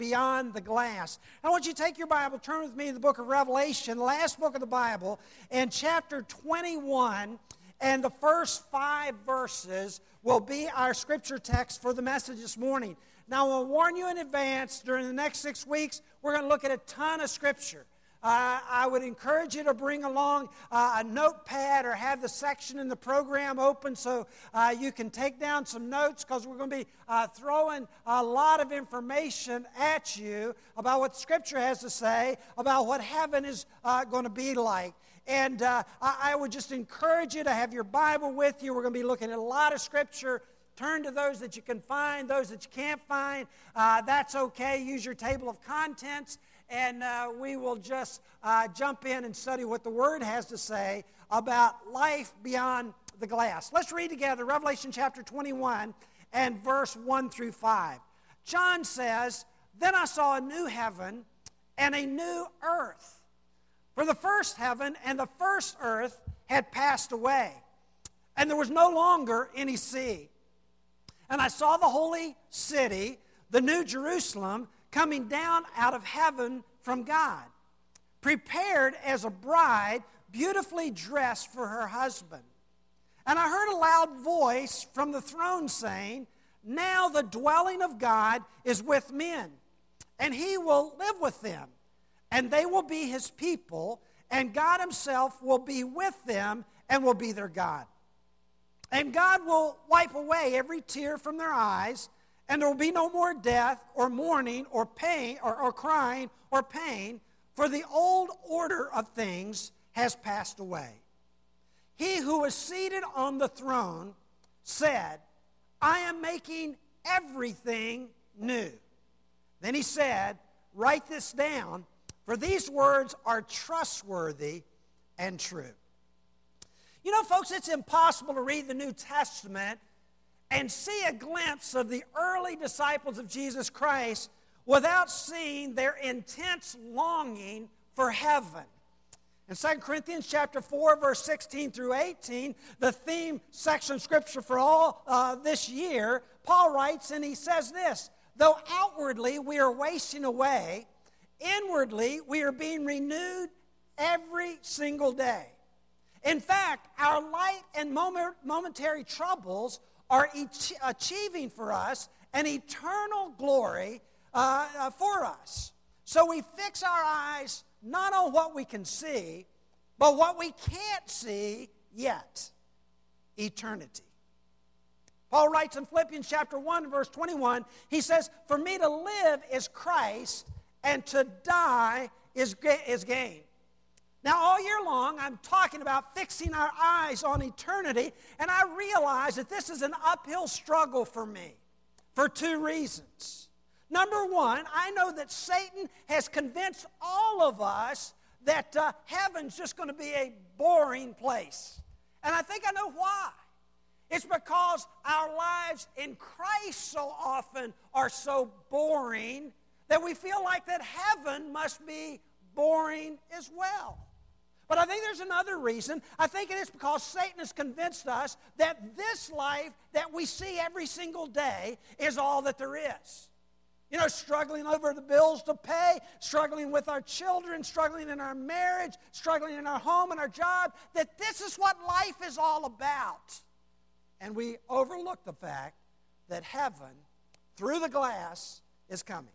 beyond the glass. I want you to take your Bible, turn with me to the book of Revelation, last book of the Bible, and chapter 21, and the first five verses will be our scripture text for the message this morning. Now, I'll warn you in advance, during the next six weeks, we're going to look at a ton of scripture. Uh, I would encourage you to bring along uh, a notepad or have the section in the program open so uh, you can take down some notes because we're going to be uh, throwing a lot of information at you about what Scripture has to say about what heaven is uh, going to be like. And uh, I, I would just encourage you to have your Bible with you. We're going to be looking at a lot of Scripture turn to those that you can find, those that you can't find. Uh, that's okay. Use your table of contents and uh, we will just uh, jump in and study what the Word has to say about life beyond the glass. Let's read together Revelation chapter 21 and verse 1 through 5. John says, Then I saw a new heaven and a new earth. For the first heaven and the first earth had passed away, and there was no longer any sea. And I saw the holy city, the new Jerusalem, coming down out of heaven from God, prepared as a bride beautifully dressed for her husband. And I heard a loud voice from the throne saying, Now the dwelling of God is with men, and he will live with them, and they will be his people, and God himself will be with them and will be their God. And God will wipe away every tear from their eyes and there will be no more death or mourning or pain or, or crying or pain, for the old order of things has passed away. He who is seated on the throne said, I am making everything new. Then he said, Write this down, for these words are trustworthy and true. You know, folks, it's impossible to read the New Testament and see a glimpse of the early disciples of Jesus Christ without seeing their intense longing for heaven. In 2 Corinthians chapter 4, verse 16 through 18, the theme section scripture for all uh, this year, Paul writes and he says this Though outwardly we are wasting away, inwardly we are being renewed every single day. In fact, our light and momentary troubles are achieving for us an eternal glory uh, uh, for us. So we fix our eyes not on what we can see, but what we can't see yet eternity. Paul writes in Philippians chapter 1, verse 21, he says, For me to live is Christ, and to die is, is gain. Now, all year long, I'm talking about fixing our eyes on eternity, and I realize that this is an uphill struggle for me for two reasons. Number one, I know that Satan has convinced all of us that uh, heaven's just going to be a boring place. And I think I know why. It's because our lives in Christ so often are so boring that we feel like that heaven must be boring as well. But I think there's another reason. I think it is because Satan has convinced us that this life that we see every single day is all that there is. You know, struggling over the bills to pay, struggling with our children, struggling in our marriage, struggling in our home and our job, that this is what life is all about. And we overlook the fact that heaven, through the glass, is coming.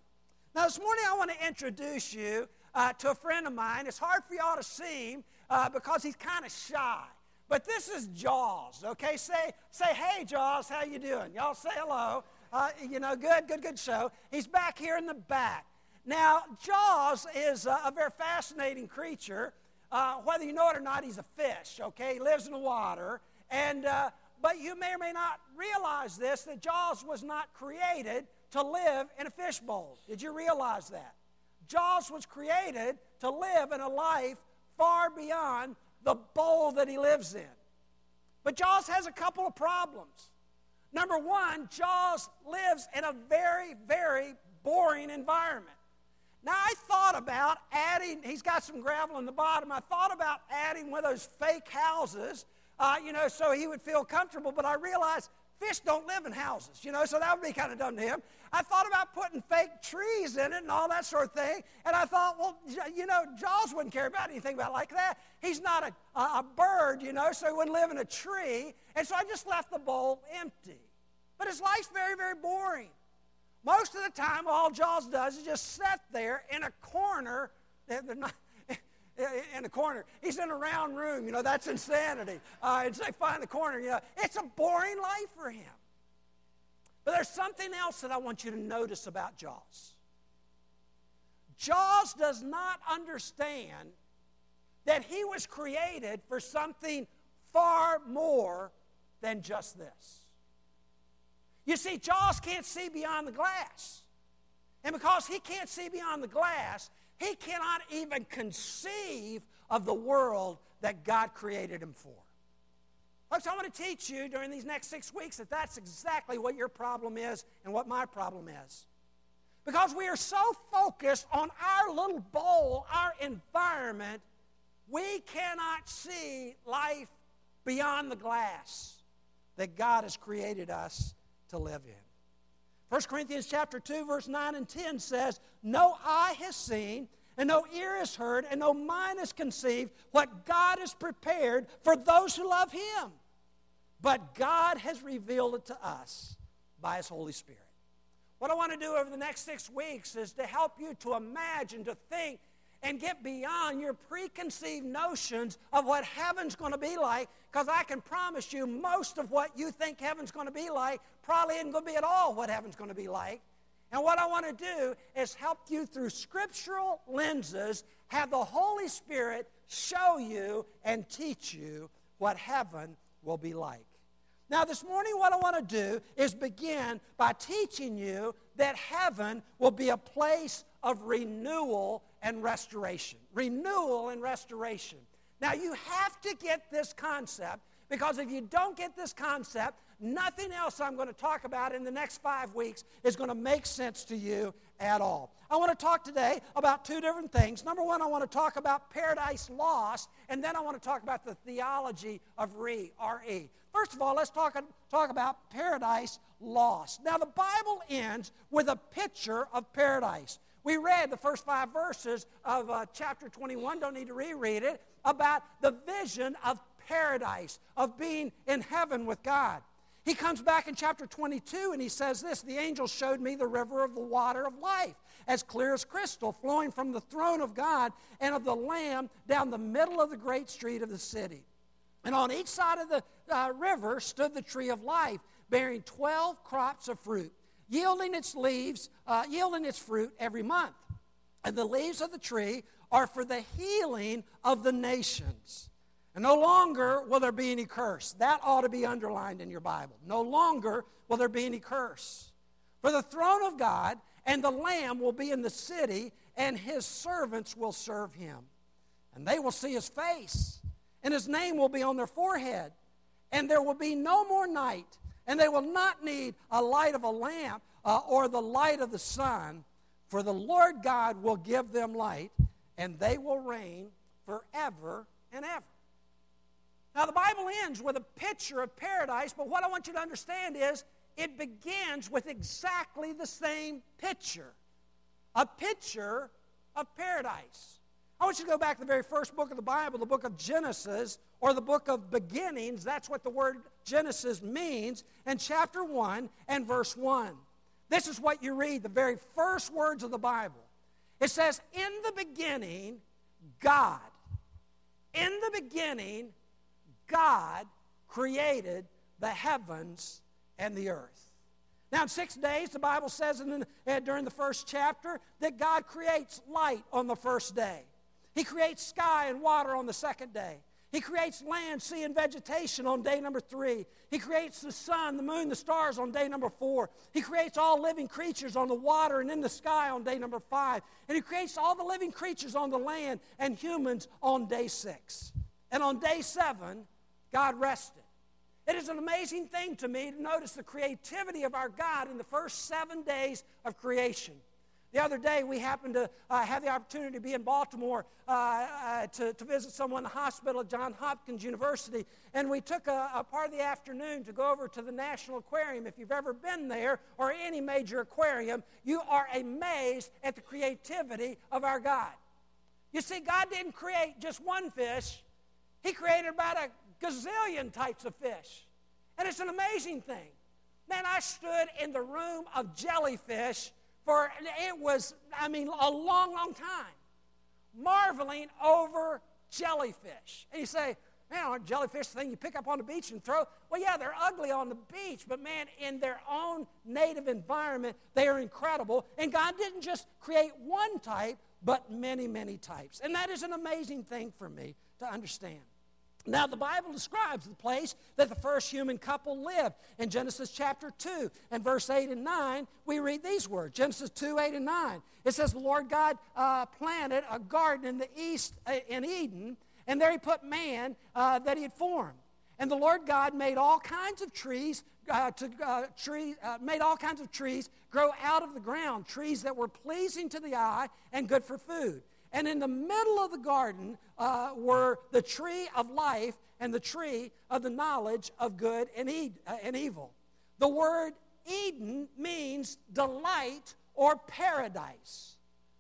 Now, this morning I want to introduce you uh, to a friend of mine. It's hard for y'all to see him uh, because he's kind of shy. But this is Jaws, okay? Say, say, hey, Jaws, how you doing? Y'all say hello. Uh, you know, good, good, good show. He's back here in the back. Now, Jaws is a, a very fascinating creature. Uh, whether you know it or not, he's a fish, okay? He lives in the water. And, uh, but you may or may not realize this, that Jaws was not created to live in a fishbowl. Did you realize that? Jaws was created to live in a life far beyond the bowl that he lives in. But Jaws has a couple of problems. Number one, Jaws lives in a very, very boring environment. Now, I thought about adding, he's got some gravel in the bottom. I thought about adding one of those fake houses, uh, you know, so he would feel comfortable, but I realized fish don't live in houses, you know, so that would be kind of dumb to him. I thought about putting fake trees in it and all that sort of thing. And I thought, well, you know, Jaws wouldn't care about anything about like that. He's not a, a, bird, you know, so he wouldn't live in a tree. And so I just left the bowl empty. But his life's very, very boring. Most of the time, all Jaws does is just sit there in a corner. They're not, in a corner. He's in a round room. You know, that's insanity. Uh, and they find the corner. You know, it's a boring life for him. But there's something else that I want you to notice about Jaws. Jaws does not understand that he was created for something far more than just this. You see, Jaws can't see beyond the glass. And because he can't see beyond the glass, he cannot even conceive of the world that God created him for. Folks, I want to teach you during these next six weeks that that's exactly what your problem is and what my problem is. Because we are so focused on our little bowl, our environment, we cannot see life beyond the glass that God has created us to live in. 1 Corinthians chapter 2 verse 9 and 10 says, "No eye has seen, and no ear has heard, and no mind has conceived what God has prepared for those who love him. But God has revealed it to us by his Holy Spirit." What I want to do over the next 6 weeks is to help you to imagine, to think and get beyond your preconceived notions of what heaven's going to be like because I can promise you most of what you think heaven's going to be like probably isn't going to be at all what heaven's going to be like. And what I want to do is help you through scriptural lenses, have the Holy Spirit show you and teach you what heaven will be like. Now, this morning, what I want to do is begin by teaching you that heaven will be a place of renewal and restoration. Renewal and restoration. Now, you have to get this concept because if you don't get this concept, nothing else I'm going to talk about in the next five weeks is going to make sense to you at all. I want to talk today about two different things. Number one, I want to talk about paradise lost, and then I want to talk about the theology of re, R-E. First of all, let's talk, talk about paradise lost. Now, the Bible ends with a picture of paradise. We read the first five verses of uh, chapter 21, don't need to reread it, about the vision of paradise, of being in heaven with God. He comes back in chapter 22 and he says this The angel showed me the river of the water of life, as clear as crystal, flowing from the throne of God and of the Lamb down the middle of the great street of the city. And on each side of the uh, river stood the tree of life, bearing 12 crops of fruit yielding its leaves, uh, yielding its fruit every month. And the leaves of the tree are for the healing of the nations. And no longer will there be any curse. That ought to be underlined in your Bible. No longer will there be any curse. For the throne of God and the Lamb will be in the city, and his servants will serve him. And they will see his face, and his name will be on their forehead. And there will be no more night and they will not need a light of a lamp uh, or the light of the sun, for the Lord God will give them light, and they will reign forever and ever. Now, the Bible ends with a picture of paradise, but what I want you to understand is it begins with exactly the same picture a picture of paradise. I want you to go back to the very first book of the Bible, the book of Genesis, or the book of beginnings. That's what the word Genesis means. And chapter 1 and verse 1. This is what you read, the very first words of the Bible. It says, In the beginning, God. In the beginning, God created the heavens and the earth. Now, in six days, the Bible says in uh, during the first chapter that God creates light on the first day. He creates sky and water on the second day. He creates land, sea, and vegetation on day number three. He creates the sun, the moon, the stars on day number four. He creates all living creatures on the water and in the sky on day number five. And He creates all the living creatures on the land and humans on day six. And on day seven, God rested. It is an amazing thing to me to notice the creativity of our God in the first seven days of creation. The other day, we happened to uh, have the opportunity to be in Baltimore uh, uh, to, to visit someone in the hospital at Johns Hopkins University. And we took a, a, part of the afternoon to go over to the National Aquarium. If you've ever been there or any major aquarium, you are amazed at the creativity of our God. You see, God didn't create just one fish, He created about a gazillion types of fish. And it's an amazing thing. Man, I stood in the room of jellyfish for it was, I mean, a long, long time, marveling over jellyfish. And you say, man, aren't jellyfish the thing you pick up on the beach and throw? Well, yeah, they're ugly on the beach, but man, in their own native environment, they are incredible. And God didn't just create one type, but many, many types. And that is an amazing thing for me to understand. Now, the Bible describes the place that the first human couple lived. In Genesis chapter 2 and verse 8 and 9, we read these words Genesis 2, 8 and 9. It says, The Lord God uh, planted a garden in the east uh, in Eden, and there he put man uh, that he had formed. And the Lord God made all kinds of trees, uh, to, uh, tree, uh, made all kinds of trees grow out of the ground, trees that were pleasing to the eye and good for food. And in the middle of the garden uh, were the tree of life and the tree of the knowledge of good and, e- uh, and evil. The word Eden means delight or paradise.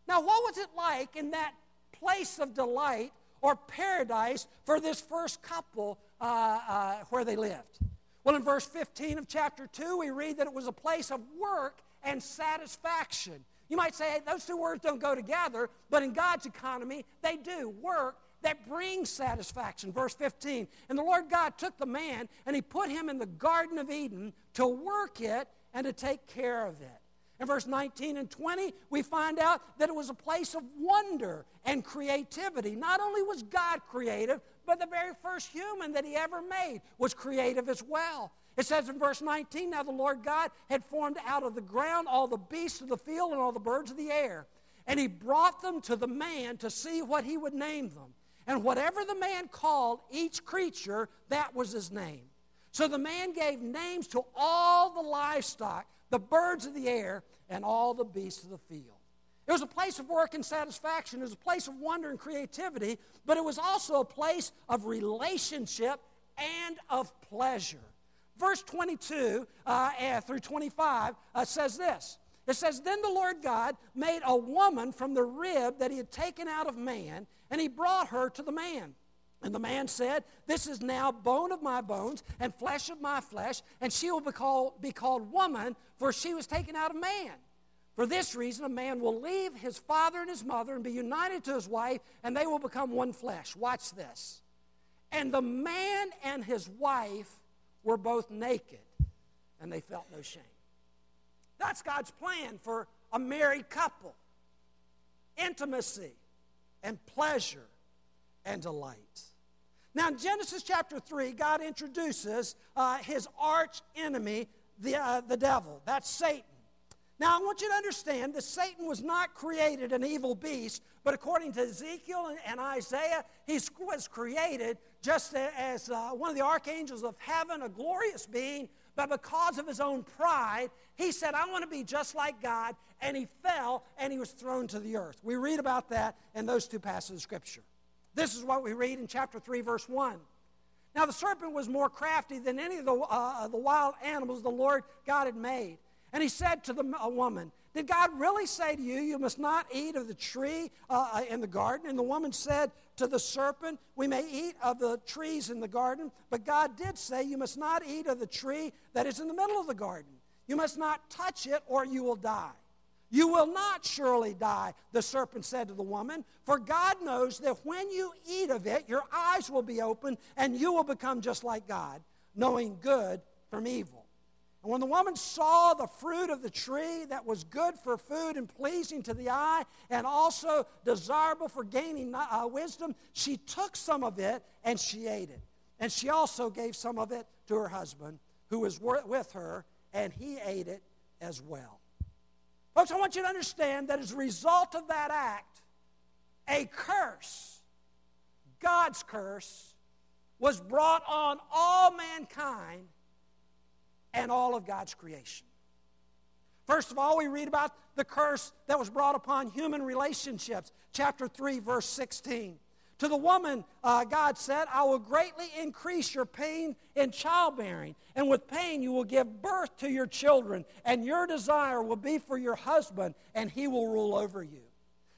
Now, what was it like in that place of delight or paradise for this first couple uh, uh, where they lived? Well, in verse 15 of chapter 2, we read that it was a place of work and satisfaction. You might say, hey, those two words don't go together, but in God's economy, they do. Work that brings satisfaction. Verse 15. And the Lord God took the man and he put him in the Garden of Eden to work it and to take care of it. In verse 19 and 20, we find out that it was a place of wonder and creativity. Not only was God creative, but the very first human that he ever made was creative as well. It says in verse 19, Now the Lord God had formed out of the ground all the beasts of the field and all the birds of the air. And he brought them to the man to see what he would name them. And whatever the man called each creature, that was his name. So the man gave names to all the livestock, the birds of the air, and all the beasts of the field. It was a place of work and satisfaction. It was a place of wonder and creativity, but it was also a place of relationship and of pleasure. Verse 22 uh, eh, through 25 uh, says this. It says, Then the Lord God made a woman from the rib that he had taken out of man, and he brought her to the man. And the man said, This is now bone of my bones and flesh of my flesh, and she will be called, be called woman, for she was taken out of man. For this reason, a man will leave his father and his mother and be united to his wife, and they will become one flesh. Watch this. And the man and his wife were both naked and they felt no shame. That's God's plan for a married couple intimacy and pleasure and delight. Now, in Genesis chapter 3, God introduces uh, his arch enemy, the, uh, the devil. That's Satan. Now, I want you to understand that Satan was not created an evil beast, but according to Ezekiel and, and Isaiah, he was created just as uh, one of the archangels of heaven, a glorious being, but because of his own pride, he said, I want to be just like God, and he fell and he was thrown to the earth. We read about that in those two passages of Scripture. This is what we read in chapter 3, verse 1. Now, the serpent was more crafty than any of the, uh, the wild animals the Lord God had made. And he said to the woman, Did God really say to you, You must not eat of the tree uh, uh, in the garden? And the woman said to the serpent, We may eat of the trees in the garden, but God did say, You must not eat of the tree that is in the middle of the garden. You must not touch it, or you will die. You will not surely die, the serpent said to the woman, for God knows that when you eat of it, your eyes will be opened, and you will become just like God, knowing good from evil. And when the woman saw the fruit of the tree that was good for food and pleasing to the eye and also desirable for gaining uh, wisdom, she took some of it and she ate it. And she also gave some of it to her husband who was with her, and he ate it as well. Folks, I want you to understand that as a result of that act, a curse, God's curse, was brought on all mankind and all of God's creation. First of all, we read about the curse that was brought upon human relationships. Chapter 3, verse 16. To the woman, uh, God said, I will greatly increase your pain in childbearing, and with pain you will give birth to your children, and your desire will be for your husband, and he will rule over you.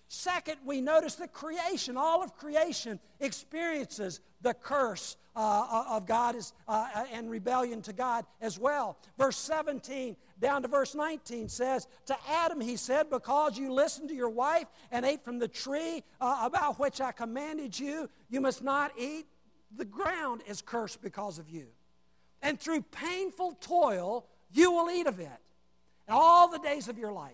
Second, we notice that creation, all of creation, experiences the curse uh, of God is, uh, and rebellion to God as well. Verse 17 down to verse 19 says, To Adam he said, Because you listened to your wife and ate from the tree uh, about which I commanded you, you must not eat. The ground is cursed because of you. And through painful toil, you will eat of it all the days of your life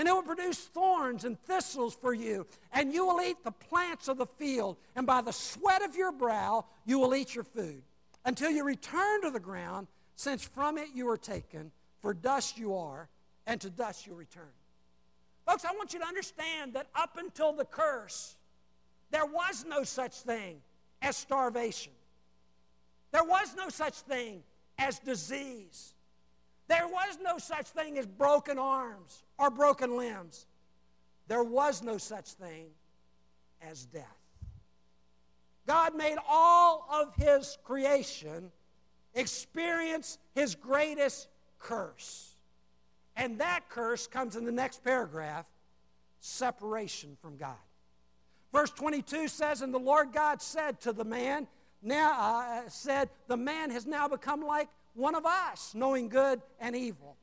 and it will produce thorns and thistles for you, and you will eat the plants of the field, and by the sweat of your brow you will eat your food, until you return to the ground, since from it you were taken, for dust you are, and to dust you return. Folks, I want you to understand that up until the curse, there was no such thing as starvation. There was no such thing as disease. There was no such thing as broken arms or broken limbs. There was no such thing as death. God made all of his creation experience his greatest curse. And that curse comes in the next paragraph separation from God. Verse 22 says, And the Lord God said to the man, now uh, said, The man has now become like one of us, knowing good and evil.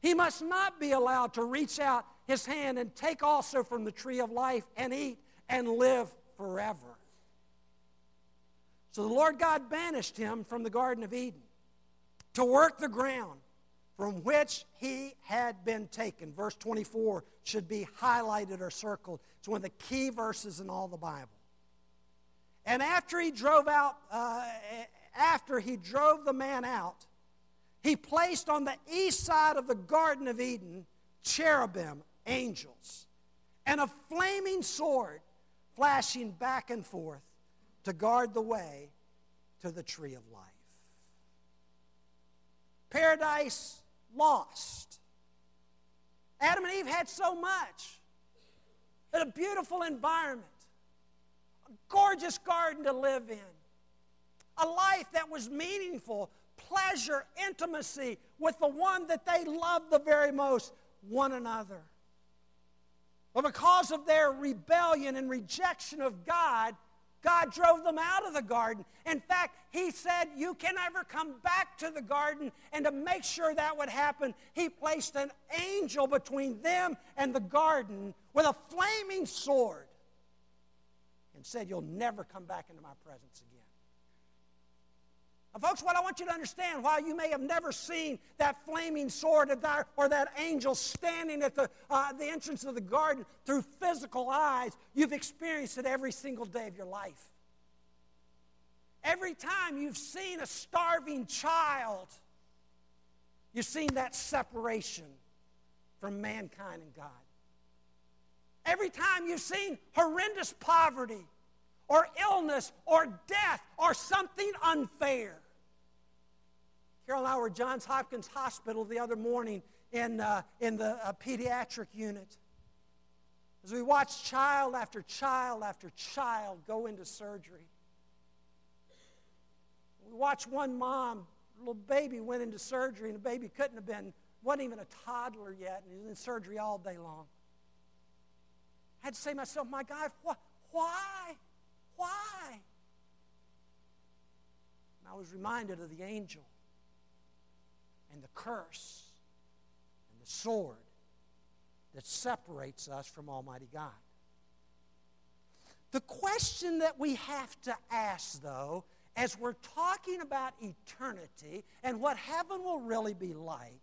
He must not be allowed to reach out his hand and take also from the tree of life and eat and live forever. So the Lord God banished him from the Garden of Eden to work the ground from which he had been taken. Verse 24 should be highlighted or circled. It's one of the key verses in all the Bible. And after he drove out, uh, after he drove the man out, he placed on the east side of the Garden of Eden cherubim, angels, and a flaming sword flashing back and forth to guard the way to the tree of life. Paradise lost. Adam and Eve had so much. a beautiful environment, a gorgeous garden to live in, a life that was meaningful, pleasure, intimacy with the one that they loved the very most, one another. But because of their rebellion and rejection of God, God drove them out of the garden. In fact, He said, You can never come back to the garden. And to make sure that would happen, He placed an angel between them and the garden with a flaming sword and said, You'll never come back into my presence again. Folks, what I want you to understand, while you may have never seen that flaming sword or that angel standing at the, uh, the entrance of the garden through physical eyes, you've experienced it every single day of your life. Every time you've seen a starving child, you've seen that separation from mankind and God. Every time you've seen horrendous poverty or illness or death or something unfair. Carol and I were at Johns Hopkins Hospital the other morning in, uh, in the uh, pediatric unit. As we watched child after child after child go into surgery. We watched one mom, little baby went into surgery, and the baby couldn't have been, wasn't even a toddler yet, and he was in surgery all day long. I had to say to myself, my God, wh- why? Why? And I was reminded of the angel and the curse and the sword that separates us from Almighty God. The question that we have to ask, though, as we're talking about eternity and what heaven will really be like,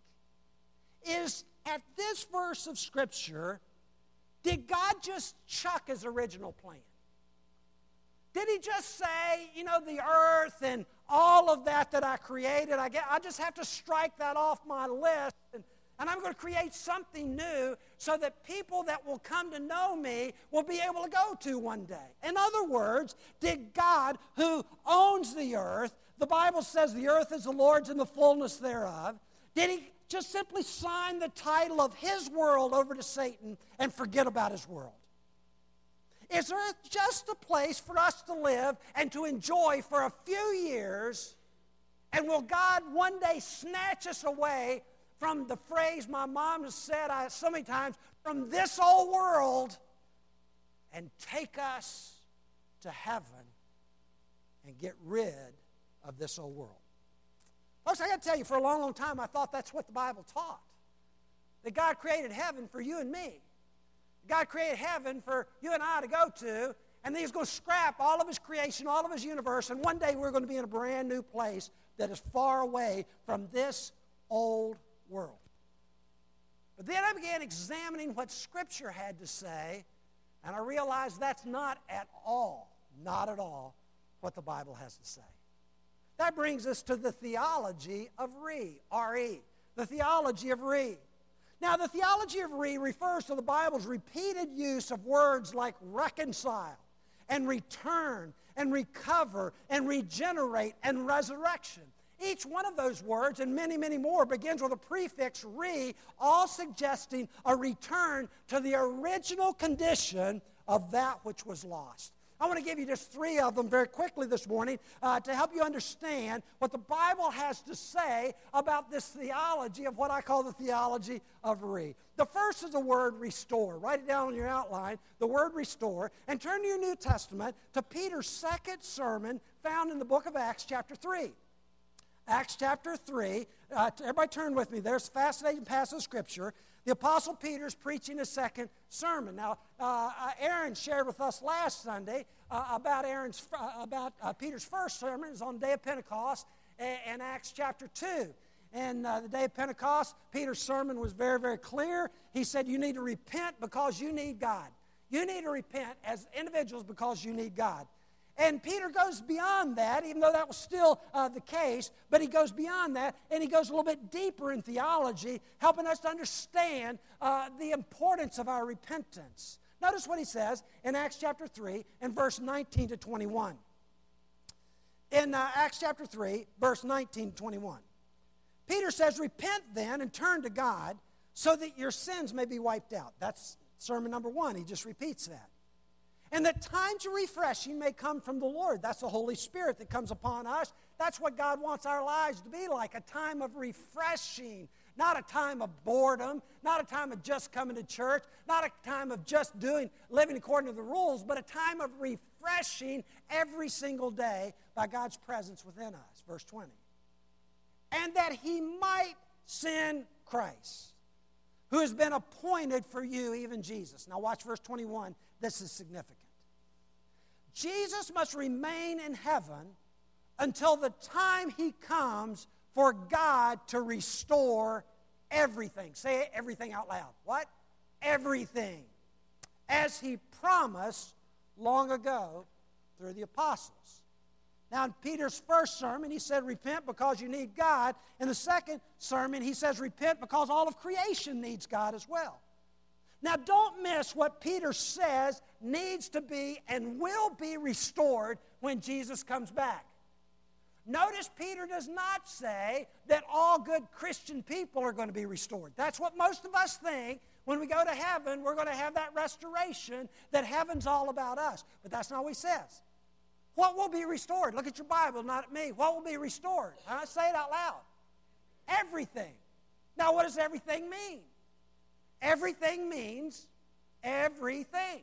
is at this verse of Scripture, did God just chuck his original plan? Did he just say, you know, the earth and all of that that I created, I, get, I just have to strike that off my list. And, and I'm going to create something new so that people that will come to know me will be able to go to one day. In other words, did God, who owns the earth, the Bible says the earth is the Lord's and the fullness thereof, did he just simply sign the title of his world over to Satan and forget about his world? Is there just a place for us to live and to enjoy for a few years? And will God one day snatch us away from the phrase my mom has said I, so many times, from this old world, and take us to heaven and get rid of this old world? Folks, I got to tell you, for a long, long time, I thought that's what the Bible taught. That God created heaven for you and me. God created heaven for you and I to go to, and He's going to scrap all of His creation, all of His universe, and one day we're going to be in a brand new place that is far away from this old world. But then I began examining what Scripture had to say, and I realized that's not at all, not at all, what the Bible has to say. That brings us to the theology of re, R-E, the theology of re. Now, the theology of re refers to the Bible's repeated use of words like reconcile and return and recover and regenerate and resurrection. Each one of those words and many, many more begins with a prefix re, all suggesting a return to the original condition of that which was lost. I want to give you just three of them very quickly this morning uh, to help you understand what the Bible has to say about this theology of what I call the theology of re. The first is the word restore. Write it down on your outline, the word restore, and turn to your New Testament to Peter's second sermon found in the book of Acts, chapter 3. Acts chapter 3. Uh, everybody turn with me. There's a fascinating passage of Scripture. The Apostle Peter's preaching a second sermon. Now, uh, uh, Aaron shared with us last Sunday uh, about, Aaron's, uh, about uh, Peter's first sermon. Was on the day of Pentecost in Acts chapter 2. And uh, the day of Pentecost, Peter's sermon was very, very clear. He said, You need to repent because you need God. You need to repent as individuals because you need God. And Peter goes beyond that, even though that was still uh, the case, but he goes beyond that and he goes a little bit deeper in theology, helping us to understand uh, the importance of our repentance. Notice what he says in Acts chapter 3 and verse 19 to 21. In uh, Acts chapter 3, verse 19 to 21. Peter says, Repent then and turn to God so that your sins may be wiped out. That's sermon number one. He just repeats that. And that times of refreshing may come from the Lord. That's the Holy Spirit that comes upon us. That's what God wants our lives to be like a time of refreshing, not a time of boredom, not a time of just coming to church, not a time of just doing, living according to the rules, but a time of refreshing every single day by God's presence within us. Verse 20. And that he might send Christ, who has been appointed for you, even Jesus. Now, watch verse 21. This is significant. Jesus must remain in heaven until the time he comes for God to restore everything. Say everything out loud. What? Everything. As he promised long ago through the apostles. Now, in Peter's first sermon, he said, Repent because you need God. In the second sermon, he says, Repent because all of creation needs God as well. Now, don't miss what Peter says needs to be and will be restored when Jesus comes back. Notice Peter does not say that all good Christian people are going to be restored. That's what most of us think. When we go to heaven, we're going to have that restoration that heaven's all about us. But that's not what he says. What will be restored? Look at your Bible, not at me. What will be restored? I say it out loud. Everything. Now, what does everything mean? Everything means everything.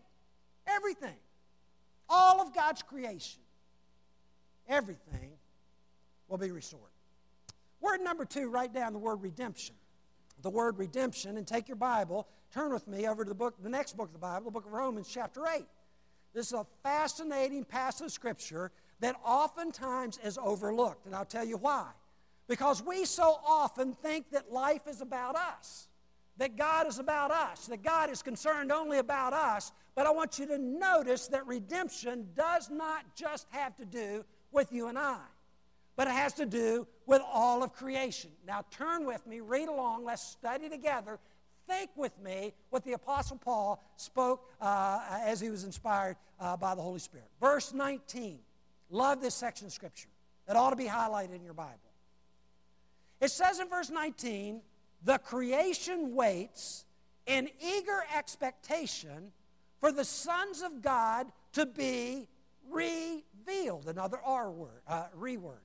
Everything. All of God's creation. Everything will be restored. Word number two, write down the word redemption. The word redemption, and take your Bible, turn with me over to the book, the next book of the Bible, the book of Romans, chapter 8. This is a fascinating passage of Scripture that oftentimes is overlooked, and I'll tell you why. Because we so often think that life is about us that God is about us, that God is concerned only about us. But I want you to notice that redemption does not just have to do with you and I, but it has to do with all of creation. Now turn with me, read along, let's study together. Think with me what the Apostle Paul spoke uh, as he was inspired uh, by the Holy Spirit. Verse 19. Love this section of Scripture. It ought to be highlighted in your Bible. It says in verse 19, the creation waits in eager expectation for the sons of God to be revealed. Another R word, uh, re word.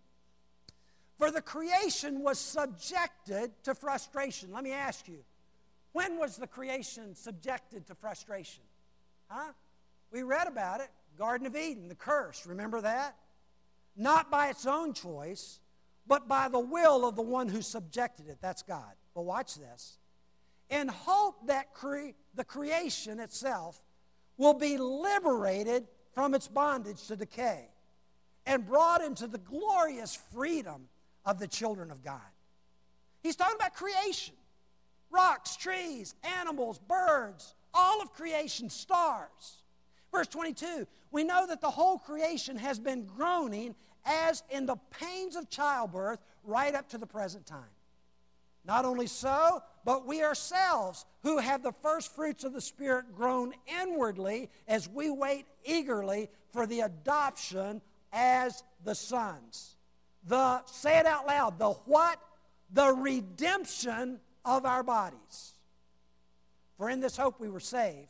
For the creation was subjected to frustration. Let me ask you, when was the creation subjected to frustration? Huh? We read about it. Garden of Eden, the curse. Remember that? Not by its own choice, but by the will of the one who subjected it. That's God. But watch this. In hope that cre- the creation itself will be liberated from its bondage to decay and brought into the glorious freedom of the children of God. He's talking about creation rocks, trees, animals, birds, all of creation, stars. Verse 22 we know that the whole creation has been groaning as in the pains of childbirth right up to the present time. Not only so, but we ourselves, who have the first fruits of the Spirit, groan inwardly as we wait eagerly for the adoption as the sons. The, say it out loud, the what? The redemption of our bodies. For in this hope we were saved.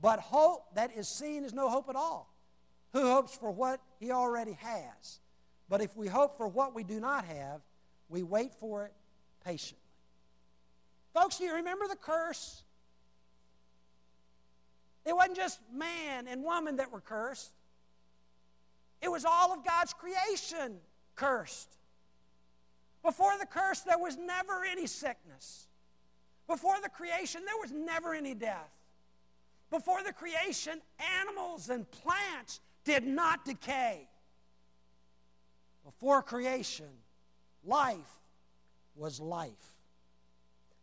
But hope that is seen is no hope at all. Who hopes for what he already has? But if we hope for what we do not have, we wait for it patiently. Folks, do you remember the curse? It wasn't just man and woman that were cursed. It was all of God's creation cursed. Before the curse, there was never any sickness. Before the creation, there was never any death. Before the creation, animals and plants did not decay. Before creation, life was life.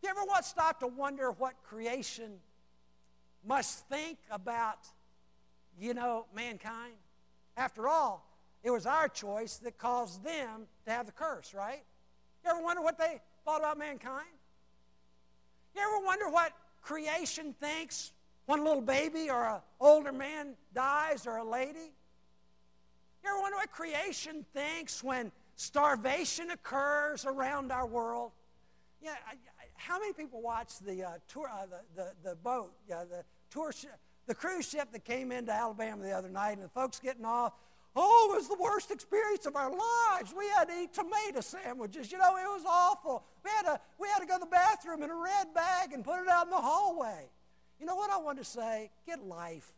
You ever once stop to wonder what creation must think about, you know, mankind? After all, it was our choice that caused them to have the curse, right? You ever wonder what they thought about mankind? You ever wonder what creation thinks when a little baby or an older man dies or a lady? You ever wonder what creation thinks when starvation occurs around our world? Yeah, I, I, how many people watch the uh, tour, uh, the, the, the boat, the tour the cruise ship that came into Alabama the other night, and the folks getting off Oh, it was the worst experience of our lives. We had to eat tomato sandwiches. You know, it was awful. We had to, we had to go to the bathroom in a red bag and put it out in the hallway. You know what I want to say? Get life.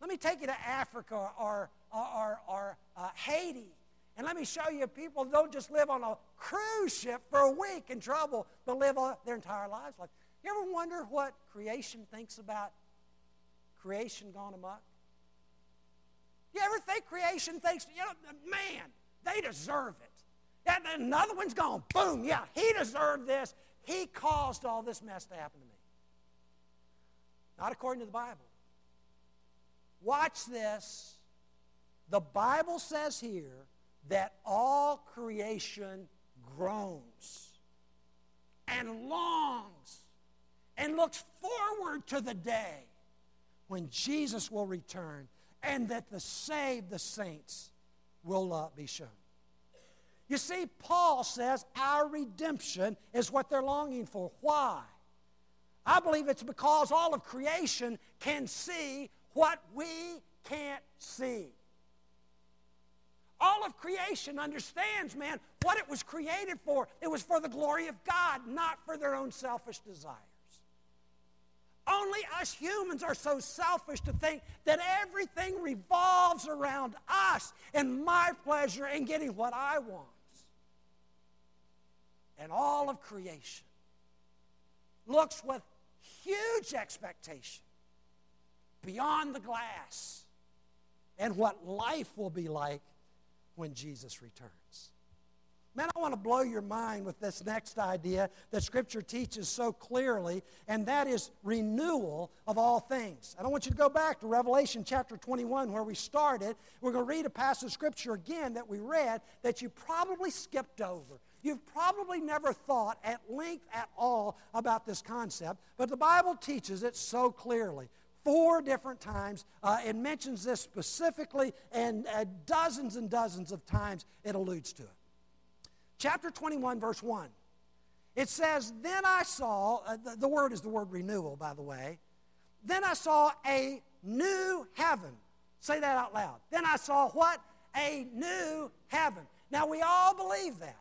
Let me take you to Africa or, or, or, or uh, Haiti. And let me show you people don't just live on a cruise ship for a week in trouble, but live their entire lives like. You ever wonder what creation thinks about creation gone amok? You ever think creation thinks, you know, man, they deserve it. And another one's gone, boom, yeah, he deserved this. He caused all this mess to happen to me. Not according to the Bible. Watch this. The Bible says here that all creation groans and longs and looks forward to the day when Jesus will return and that the saved, the saints, will not be shown. You see, Paul says our redemption is what they're longing for. Why? I believe it's because all of creation can see what we can't see. All of creation understands, man, what it was created for. It was for the glory of God, not for their own selfish desires. Only us humans are so selfish to think that everything revolves around us and my pleasure and getting what I want. And all of creation looks with huge expectation beyond the glass and what life will be like when Jesus returns. Man, I want to blow your mind with this next idea that Scripture teaches so clearly, and that is renewal of all things. I want you to go back to Revelation chapter 21 where we started. We're going to read a passage of Scripture again that we read that you probably skipped over. You've probably never thought at length at all about this concept, but the Bible teaches it so clearly four different times. Uh, it mentions this specifically, and uh, dozens and dozens of times it alludes to it. Chapter 21, verse 1. It says, Then I saw, uh, the, the word is the word renewal, by the way. Then I saw a new heaven. Say that out loud. Then I saw what? A new heaven. Now, we all believe that.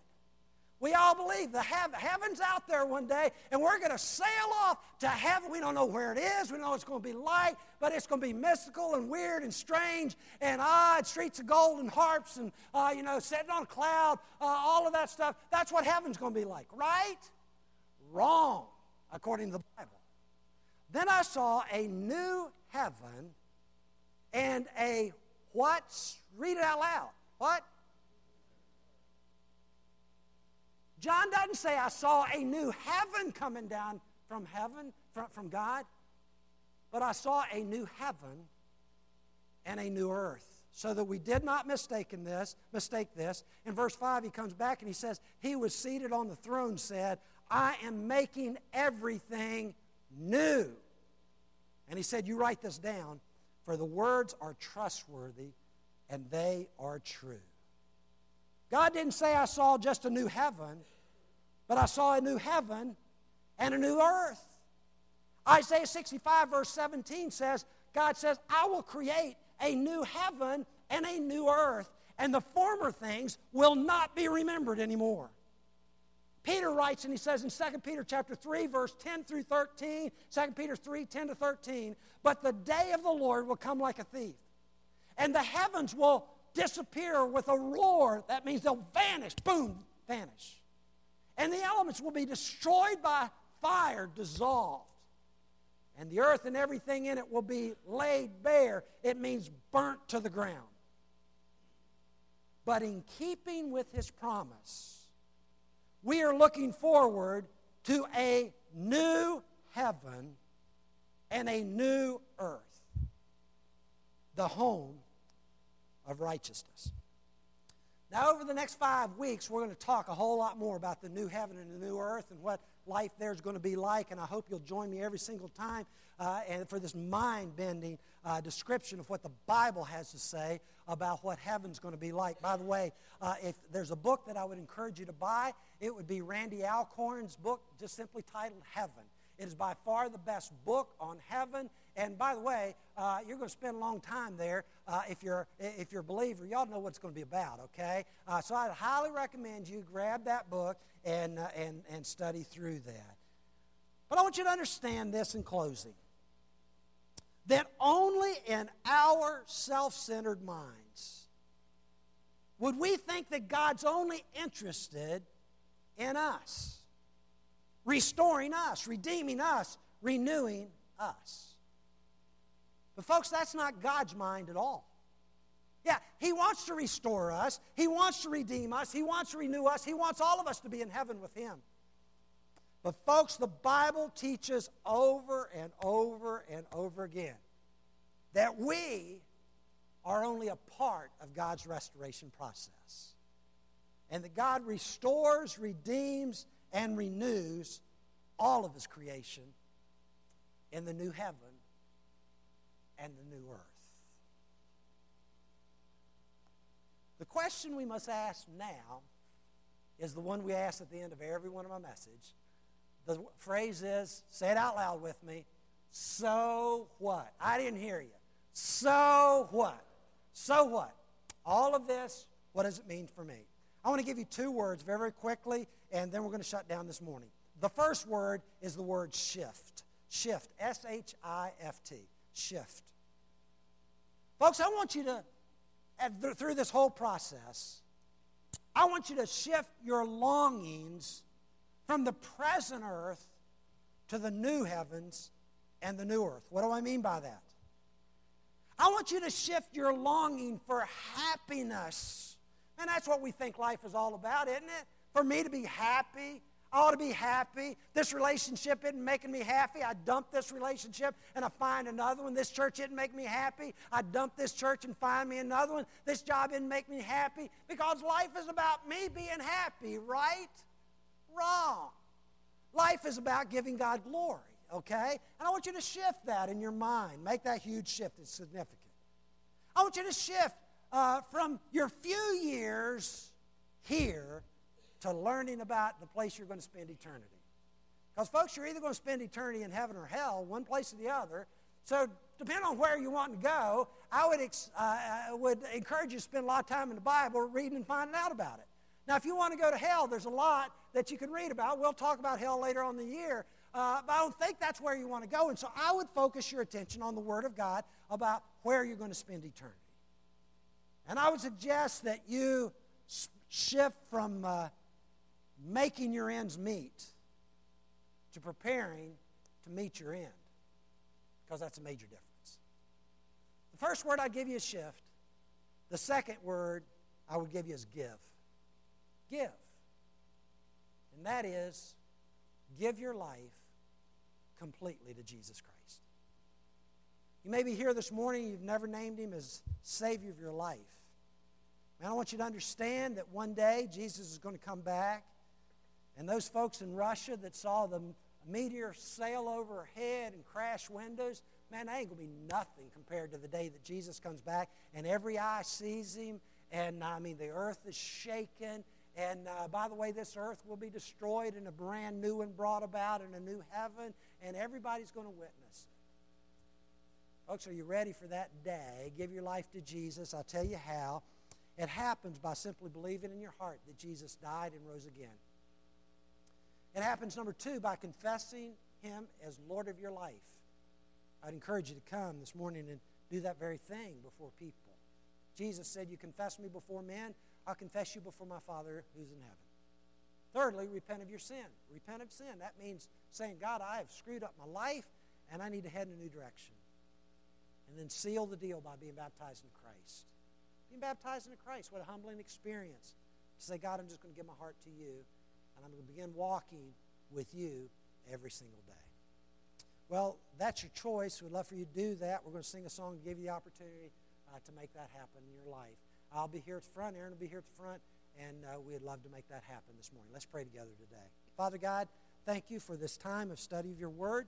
We all believe the heaven's out there one day, and we're going to sail off to heaven. We don't know where it is. We know it's going to be light, but it's going to be mystical and weird and strange and odd. Streets of gold and harps and, uh, you know, sitting on a cloud, uh, all of that stuff. That's what heaven's going to be like, right? Wrong, according to the Bible. Then I saw a new heaven and a what? Read it out loud. What? John doesn't say, I saw a new heaven coming down from heaven, from, God, but I saw a new heaven and a new earth. So that we did not mistake in this, mistake this. In verse 5, he comes back and he says, He was seated on the throne, said, I am making everything new. And he said, You write this down, for the words are trustworthy and they are true. God didn't say I saw just a new heaven. But I saw a new heaven and a new earth. Isaiah 65, verse 17 says, God says, I will create a new heaven and a new earth, and the former things will not be remembered anymore. Peter writes, and he says in 2 Peter chapter 3, verse 10 through 13, 2 Peter 3, 10 to 13, but the day of the Lord will come like a thief, and the heavens will disappear with a roar. That means they'll vanish, boom, vanish and the elements will be destroyed by fire, dissolved. And the earth and everything in it will be laid bare. It means burnt to the ground. But in keeping with his promise, we are looking forward to a new heaven and a new earth, the home of righteousness. Now, over the next five weeks, we're going to talk a whole lot more about the new heaven and the new earth and what life there is going to be like. And I hope you'll join me every single time uh, and for this mind bending uh, description of what the Bible has to say about what heaven's going to be like. By the way, uh, if there's a book that I would encourage you to buy, it would be Randy Alcorn's book, just simply titled Heaven. It is by far the best book on heaven. And by the way, uh, you're going to spend a long time there uh, if, you're, if you're a believer. Y'all know what it's going to be about, okay? Uh, so I'd highly recommend you grab that book and, uh, and, and study through that. But I want you to understand this in closing that only in our self centered minds would we think that God's only interested in us restoring us, redeeming us, renewing us. But, folks, that's not God's mind at all. Yeah, He wants to restore us, He wants to redeem us, He wants to renew us, He wants all of us to be in heaven with Him. But, folks, the Bible teaches over and over and over again that we are only a part of God's restoration process. And that God restores, redeems, and renews all of his creation in the new heaven and the new earth. The question we must ask now is the one we ask at the end of every one of my message. The phrase is, say it out loud with me, so what? I didn't hear you. So what? So what? All of this, what does it mean for me? I want to give you two words very very quickly, and then we're going to shut down this morning. The first word is the word shift. Shift. S H I F T. Shift. Folks, I want you to, through this whole process, I want you to shift your longings from the present earth to the new heavens and the new earth. What do I mean by that? I want you to shift your longing for happiness and that's what we think life is all about, isn't it? For me to be happy, I ought to be happy. This relationship isn't making me happy. I dump this relationship and I find another one. This church didn't make me happy. I dump this church and find me another one. This job didn't make me happy because life is about me being happy, right? Wrong. Life is about giving God glory, okay? And I want you to shift that in your mind. Make that huge shift. It's significant. I want you to shift uh, from your few years here to learning about the place you're going to spend eternity. Because, folks, you're either going to spend eternity in heaven or hell, one place or the other. So, depending on where you want to go, I would, uh, uh, would encourage you to spend a lot of time in the Bible reading and finding out about it. Now, if you want to go to hell, there's a lot that you can read about. We'll talk about hell later on the year. Uh, but I don't think that's where you want to go. And so I would focus your attention on the Word of God about where you're going to spend eternity. And I would suggest that you shift from uh, making your ends meet to preparing to meet your end, because that's a major difference. The first word I'd give you is shift. The second word I would give you is give. Give. And that is give your life completely to Jesus Christ. You may be here this morning, you've never named him as Savior of your life. And I want you to understand that one day Jesus is going to come back, and those folks in Russia that saw the meteor sail overhead and crash windows, man, that ain't going to be nothing compared to the day that Jesus comes back and every eye sees him. And I mean, the earth is shaken. And uh, by the way, this earth will be destroyed and a brand new one brought about in a new heaven, and everybody's going to witness. Folks, are you ready for that day? Give your life to Jesus. I'll tell you how. It happens by simply believing in your heart that Jesus died and rose again. It happens, number two, by confessing Him as Lord of your life. I'd encourage you to come this morning and do that very thing before people. Jesus said, You confess me before men, I'll confess you before my Father who's in heaven. Thirdly, repent of your sin. Repent of sin. That means saying, God, I have screwed up my life and I need to head in a new direction. And then seal the deal by being baptized in Christ. Being baptized into Christ, what a humbling experience. To say, God, I'm just going to give my heart to you and I'm going to begin walking with you every single day. Well, that's your choice. We'd love for you to do that. We're going to sing a song to give you the opportunity uh, to make that happen in your life. I'll be here at the front. Aaron will be here at the front, and uh, we'd love to make that happen this morning. Let's pray together today. Father God, thank you for this time of study of your word.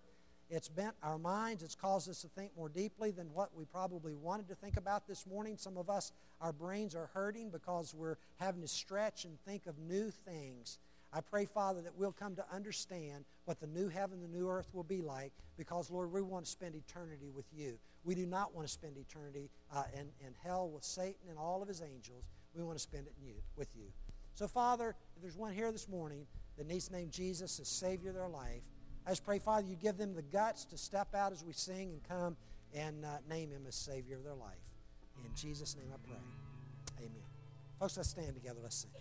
It's bent our minds. It's caused us to think more deeply than what we probably wanted to think about this morning. Some of us, our brains are hurting because we're having to stretch and think of new things. I pray, Father, that we'll come to understand what the new heaven, the new earth will be like because, Lord, we want to spend eternity with you. We do not want to spend eternity uh, in, in hell with Satan and all of his angels. We want to spend it you, with you. So, Father, if there's one here this morning that needs to name Jesus as Savior of their life, I just pray, Father, you give them the guts to step out as we sing and come and uh, name him as Savior of their life. In Jesus' name I pray. Amen. Folks, let's stand together. Let's sing.